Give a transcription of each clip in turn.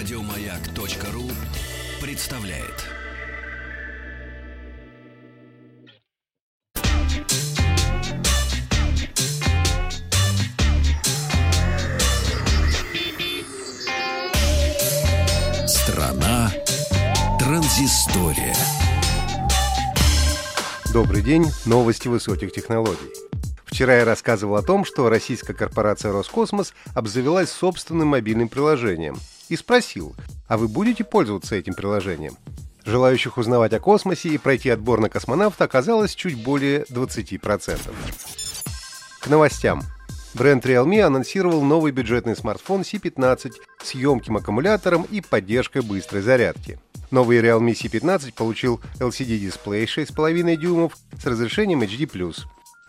Радиомаяк.ру представляет. Страна транзистория. Добрый день, новости высоких технологий. Вчера я рассказывал о том, что российская корпорация «Роскосмос» обзавелась собственным мобильным приложением. И спросил, а вы будете пользоваться этим приложением? Желающих узнавать о космосе и пройти отбор на космонавта оказалось чуть более 20%. К новостям. Бренд Realme анонсировал новый бюджетный смартфон C15 с емким аккумулятором и поддержкой быстрой зарядки. Новый Realme C15 получил LCD-дисплей 6,5 дюймов с разрешением HD+.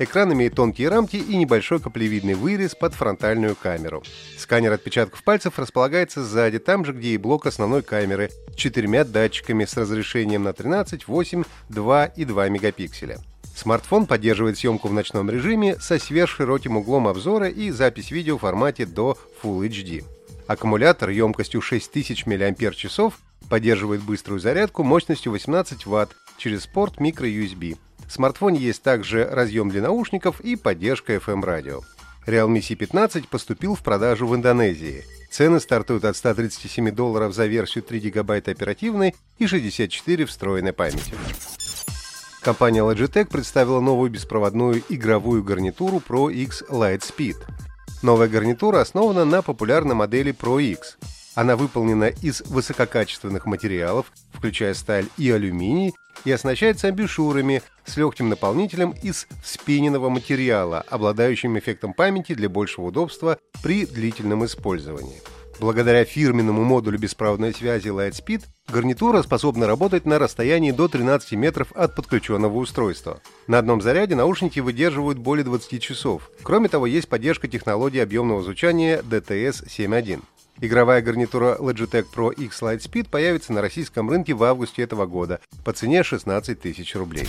Экран имеет тонкие рамки и небольшой каплевидный вырез под фронтальную камеру. Сканер отпечатков пальцев располагается сзади, там же, где и блок основной камеры, с четырьмя датчиками с разрешением на 13, 8, 2 и 2 мегапикселя. Смартфон поддерживает съемку в ночном режиме со сверхшироким углом обзора и запись видео в формате до Full HD. Аккумулятор емкостью 6000 мАч поддерживает быструю зарядку мощностью 18 Вт через порт microUSB. В смартфоне есть также разъем для наушников и поддержка FM-радио. Realme C15 поступил в продажу в Индонезии. Цены стартуют от 137 долларов за версию 3 гигабайта оперативной и 64 встроенной памяти. Компания Logitech представила новую беспроводную игровую гарнитуру Pro X Lightspeed. Новая гарнитура основана на популярной модели Pro X. Она выполнена из высококачественных материалов, включая сталь и алюминий, и оснащается амбушюрами с легким наполнителем из вспененного материала, обладающим эффектом памяти для большего удобства при длительном использовании. Благодаря фирменному модулю беспроводной связи Lightspeed гарнитура способна работать на расстоянии до 13 метров от подключенного устройства. На одном заряде наушники выдерживают более 20 часов. Кроме того, есть поддержка технологии объемного звучания DTS 7.1. Игровая гарнитура Logitech Pro X Lightspeed появится на российском рынке в августе этого года по цене 16 тысяч рублей.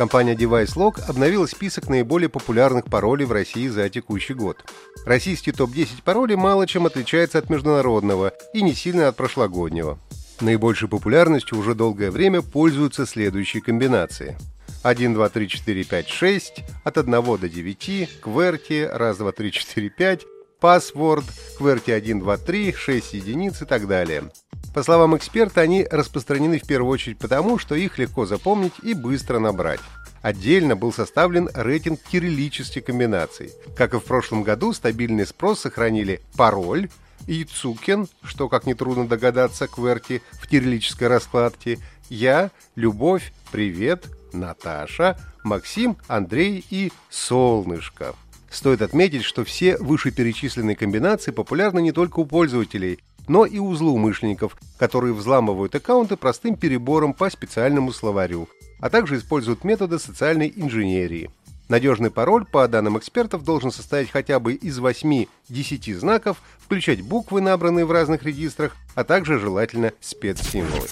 Компания DeviceLock обновила список наиболее популярных паролей в России за текущий год. Российский топ-10 паролей мало чем отличается от международного и не сильно от прошлогоднего. Наибольшей популярностью уже долгое время пользуются следующие комбинации. 1, 2, 3, 4, 5, 6, от 1 до 9, QWERTY, 1, 2, 3, 4, 5, Password, QWERTY 1, 2, 3, 6 единиц и так далее. По словам эксперта, они распространены в первую очередь потому, что их легко запомнить и быстро набрать. Отдельно был составлен рейтинг кириллических комбинаций. Как и в прошлом году, стабильный спрос сохранили пароль, и Цукен, что, как нетрудно догадаться, кверти в кириллической раскладке, я, Любовь, Привет, Наташа, Максим, Андрей и Солнышко. Стоит отметить, что все вышеперечисленные комбинации популярны не только у пользователей, но и у злоумышленников, которые взламывают аккаунты простым перебором по специальному словарю, а также используют методы социальной инженерии. Надежный пароль, по данным экспертов, должен состоять хотя бы из 8-10 знаков, включать буквы, набранные в разных регистрах, а также желательно спецсимволы.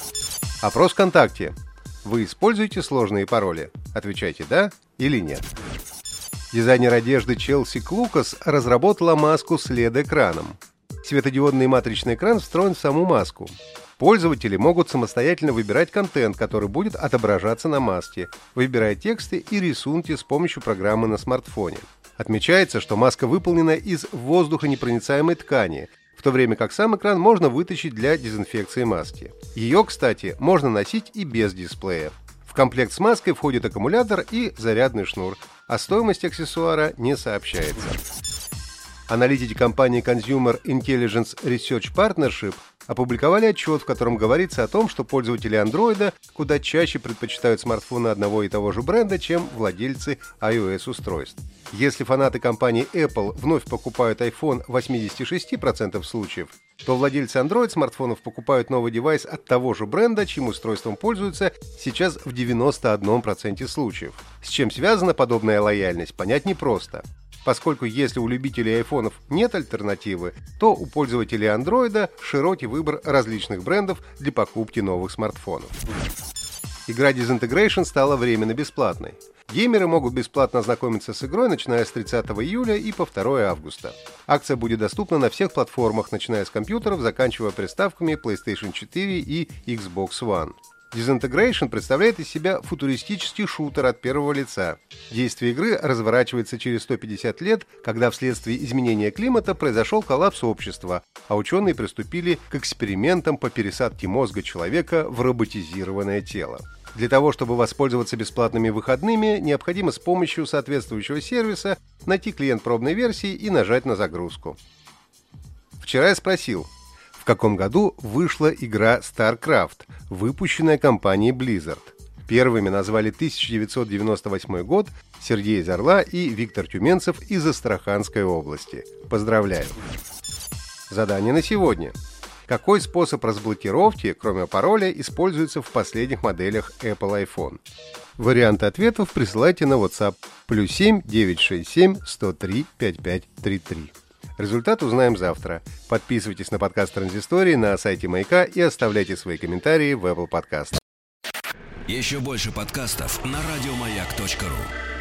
Опрос ВКонтакте. Вы используете сложные пароли? Отвечайте «да» или «нет». Дизайнер одежды Челси Клукас разработала маску с LED-экраном. Светодиодный матричный экран встроен в саму маску. Пользователи могут самостоятельно выбирать контент, который будет отображаться на маске, выбирая тексты и рисунки с помощью программы на смартфоне. Отмечается, что маска выполнена из воздухонепроницаемой ткани, в то время как сам экран можно вытащить для дезинфекции маски. Ее, кстати, можно носить и без дисплея. В комплект с маской входит аккумулятор и зарядный шнур, а стоимость аксессуара не сообщается. Аналитики компании Consumer Intelligence Research Partnership опубликовали отчет, в котором говорится о том, что пользователи Android куда чаще предпочитают смартфоны одного и того же бренда, чем владельцы iOS-устройств. Если фанаты компании Apple вновь покупают iPhone в 86% случаев, то владельцы Android-смартфонов покупают новый девайс от того же бренда, чьим устройством пользуются сейчас в 91% случаев. С чем связана подобная лояльность, понять непросто поскольку если у любителей айфонов нет альтернативы, то у пользователей андроида широкий выбор различных брендов для покупки новых смартфонов. Игра Disintegration стала временно бесплатной. Геймеры могут бесплатно ознакомиться с игрой, начиная с 30 июля и по 2 августа. Акция будет доступна на всех платформах, начиная с компьютеров, заканчивая приставками PlayStation 4 и Xbox One. Disintegration представляет из себя футуристический шутер от первого лица. Действие игры разворачивается через 150 лет, когда вследствие изменения климата произошел коллапс общества, а ученые приступили к экспериментам по пересадке мозга человека в роботизированное тело. Для того, чтобы воспользоваться бесплатными выходными, необходимо с помощью соответствующего сервиса найти клиент пробной версии и нажать на загрузку. Вчера я спросил, каком году вышла игра StarCraft, выпущенная компанией Blizzard. Первыми назвали 1998 год Сергей из Орла и Виктор Тюменцев из Астраханской области. Поздравляю! Задание на сегодня. Какой способ разблокировки, кроме пароля, используется в последних моделях Apple iPhone? Варианты ответов присылайте на WhatsApp плюс 7 967 103 5533. Результат узнаем завтра. Подписывайтесь на подкаст Транзистории на сайте Маяка и оставляйте свои комментарии в Apple Podcast. Еще больше подкастов на радиомаяк.ру